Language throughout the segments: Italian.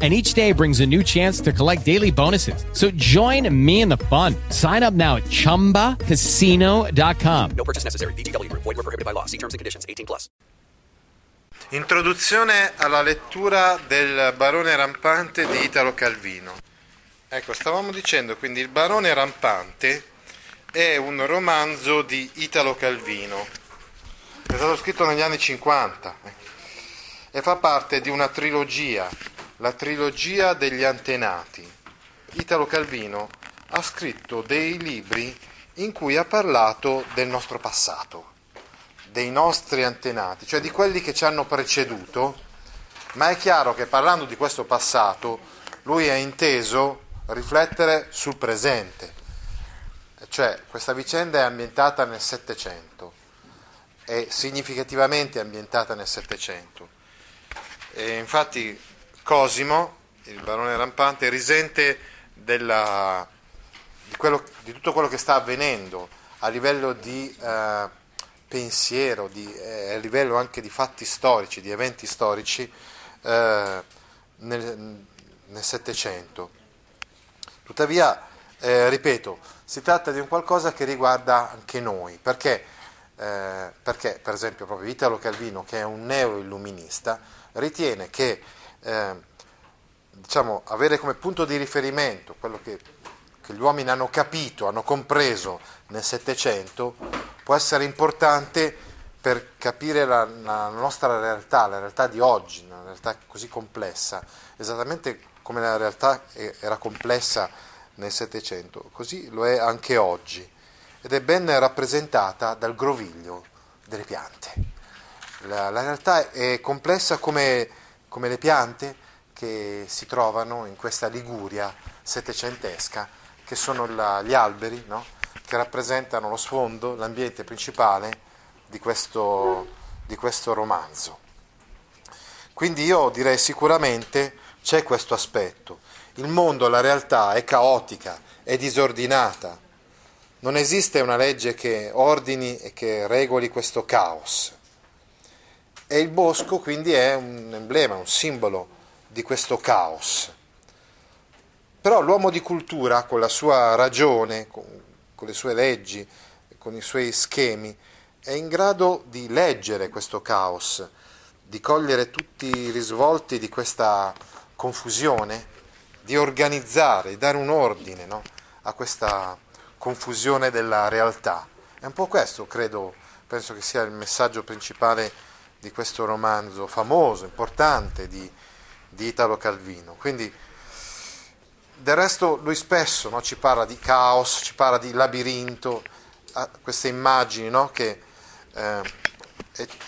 And each day brings a new chance to collect daily bonuses. So join me in the fun. Sign up now at chumbacasino.com. No purchase necessary. VGW Group. Void were prohibited by law. See terms and conditions. 18 plus. Introduzione alla lettura del Barone Rampante di Italo Calvino. Ecco, stavamo dicendo quindi Il Barone Rampante è un romanzo di Italo Calvino. È stato scritto negli anni 50 eh, e fa parte di una trilogia, la trilogia degli antenati. Italo Calvino ha scritto dei libri in cui ha parlato del nostro passato dei nostri antenati, cioè di quelli che ci hanno preceduto, ma è chiaro che parlando di questo passato lui ha inteso riflettere sul presente, cioè questa vicenda è ambientata nel Settecento, è significativamente ambientata nel Settecento. Infatti Cosimo, il barone rampante, risente della, di, quello, di, tutto quello che sta avvenendo a livello di... Eh, pensiero, di, eh, a livello anche di fatti storici, di eventi storici eh, nel Settecento. Tuttavia, eh, ripeto, si tratta di un qualcosa che riguarda anche noi, perché, eh, perché per esempio proprio Italo Calvino, che è un neo-illuminista, ritiene che eh, diciamo, avere come punto di riferimento quello che, che gli uomini hanno capito, hanno compreso nel Settecento, può essere importante per capire la, la, nostra realtà, la realtà di oggi, una realtà così complessa, esattamente come la realtà era complessa nel Settecento, così lo è anche oggi ed è ben rappresentata dal groviglio delle piante. La, la realtà è complessa come, come, le piante che si trovano in questa Liguria settecentesca, che sono la, gli alberi, no? che rappresentano lo sfondo, l'ambiente principale di questo, di questo romanzo. Quindi io direi sicuramente c'è questo aspetto. Il mondo, la realtà è caotica, è disordinata. Non esiste una legge che ordini e che regoli questo caos. E il bosco quindi è un emblema, un simbolo di questo caos. Però l'uomo di cultura, con la sua ragione, con le sue leggi, con i suoi schemi, è in grado di leggere questo caos, di cogliere tutti i risvolti di questa confusione, di organizzare, di dare un ordine no? a questa confusione della realtà. È un po' questo, credo, penso che sia il messaggio principale di questo romanzo famoso, importante di, di Italo Calvino. Quindi del resto lui spesso no, ci parla di caos, ci parla di labirinto, queste immagini no, che eh,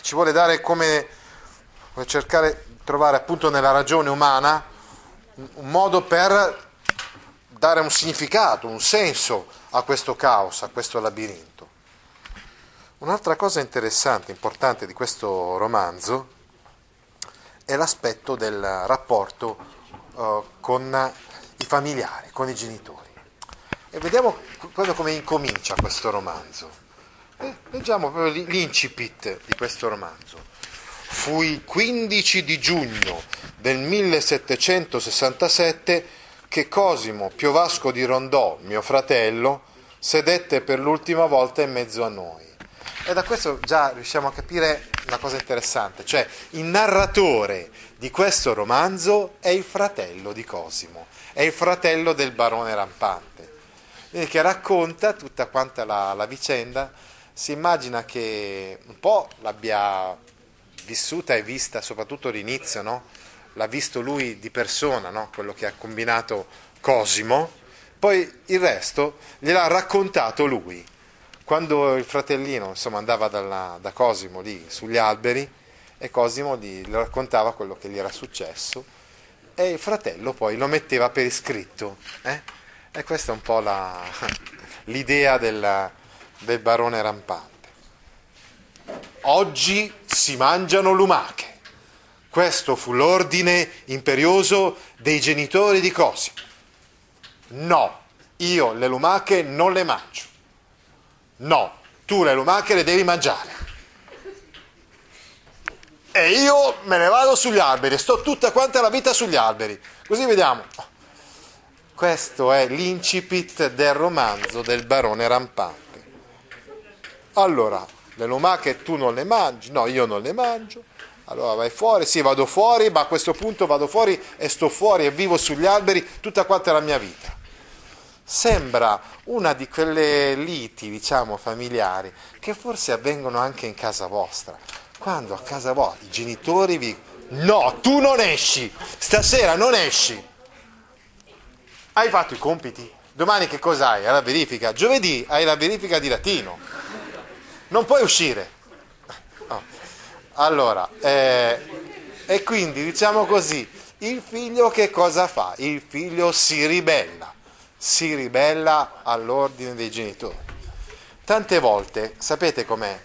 ci vuole dare come, come cercare di trovare appunto nella ragione umana un modo per dare un significato, un senso a questo caos, a questo labirinto. Un'altra cosa interessante, importante di questo romanzo è l'aspetto del rapporto uh, con i familiari, con i genitori. E vediamo proprio come incomincia questo romanzo. Eh, leggiamo proprio l'incipit di questo romanzo. Fu il 15 di giugno del 1767 che Cosimo Piovasco di Rondò, mio fratello, sedette per l'ultima volta in mezzo a noi. E da questo già riusciamo a capire una cosa interessante, cioè il narratore di questo romanzo è il fratello di Cosimo è il fratello del barone rampante, che racconta tutta quanta la, la vicenda, si immagina che un po' l'abbia vissuta e vista, soprattutto l'inizio, no? l'ha visto lui di persona, no? quello che ha combinato Cosimo, poi il resto gliel'ha raccontato lui. Quando il fratellino insomma, andava dalla, da Cosimo lì sugli alberi e Cosimo gli raccontava quello che gli era successo e il fratello poi lo metteva per iscritto. Eh? E questa è un po' la, l'idea della, del barone rampante. Oggi si mangiano lumache. Questo fu l'ordine imperioso dei genitori di Cosimo. No, io le lumache non le mangio. No, tu le lumache le devi mangiare. E io me ne vado sugli alberi, sto tutta quanta la vita sugli alberi. Così vediamo. Questo è l'incipit del romanzo del barone rampante. Allora, le lumache tu non le mangi, no, io non le mangio. Allora vai fuori, sì, vado fuori, ma a questo punto vado fuori e sto fuori e vivo sugli alberi tutta quanta la mia vita. Sembra una di quelle liti, diciamo, familiari, che forse avvengono anche in casa vostra. Quando a casa vostra i genitori vi no, tu non esci, stasera non esci. Hai fatto i compiti? Domani che cosa hai? Hai la verifica? Giovedì hai la verifica di latino. Non puoi uscire. No. Allora, eh, e quindi diciamo così, il figlio che cosa fa? Il figlio si ribella, si ribella all'ordine dei genitori. Tante volte, sapete com'è?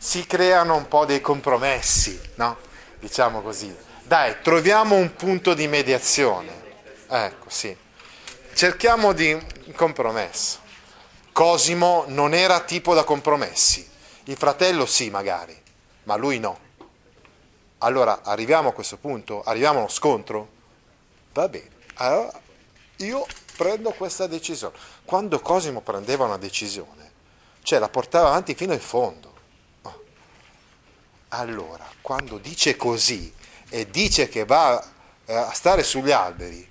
Si creano un po' dei compromessi, no? Diciamo così. Dai, troviamo un punto di mediazione. Ecco, sì. Cerchiamo di un compromesso. Cosimo non era tipo da compromessi. Il fratello sì, magari, ma lui no. Allora arriviamo a questo punto, arriviamo a uno scontro? Va bene, allora io prendo questa decisione. Quando Cosimo prendeva una decisione, cioè la portava avanti fino in fondo. Oh. Allora, quando dice così e dice che va eh, a stare sugli alberi,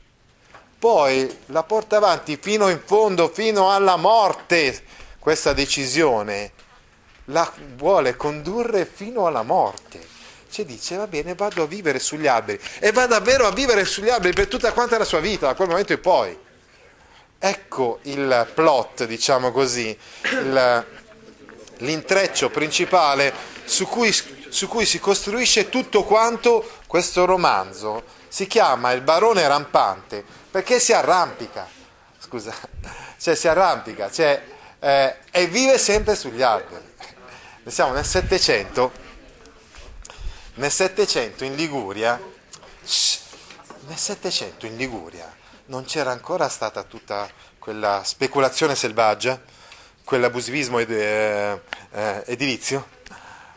poi la porta avanti fino in fondo, fino alla morte, questa decisione la vuole condurre fino alla morte ci dice va bene vado a vivere sugli alberi e va davvero a vivere sugli alberi per tutta quanta la sua vita da quel momento in poi ecco il plot diciamo così il, l'intreccio principale su cui, su cui si costruisce tutto quanto questo romanzo. Si chiama il barone rampante perché si arrampica. Scusa cioè si arrampica cioè, eh, e vive sempre sugli alberi. Siamo nel Settecento. Nel Settecento in Liguria, nel Settecento in Liguria non c'era ancora stata tutta quella speculazione selvaggia, quell'abusivismo ed, eh, eh, edilizio,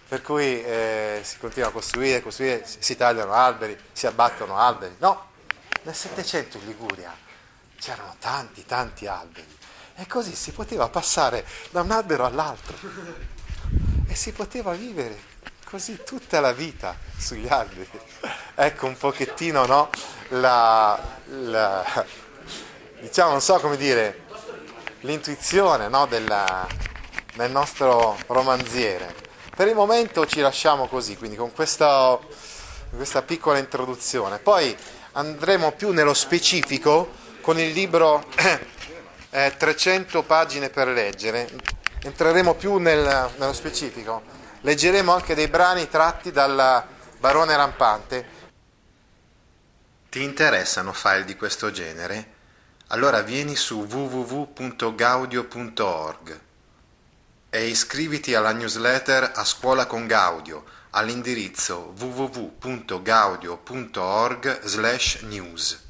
per cui eh, si continua a costruire, costruire, si tagliano alberi, si abbattono alberi. No, nel Settecento in Liguria c'erano tanti, tanti alberi. E così si poteva passare da un albero all'altro. E si poteva vivere così tutta la vita sugli alberi. Ecco un pochettino, no? La, la diciamo, non so come dire, l'intuizione no? Della, del nostro romanziere. Per il momento ci lasciamo così, quindi con questa, questa piccola introduzione. Poi andremo più nello specifico con il libro eh, 300 pagine per leggere, entreremo più nel, nello specifico leggeremo anche dei brani tratti dal Barone Rampante. Ti interessano file di questo genere? Allora vieni su www.gaudio.org e iscriviti alla newsletter A Scuola con Gaudio all'indirizzo www.gaudio.org/news.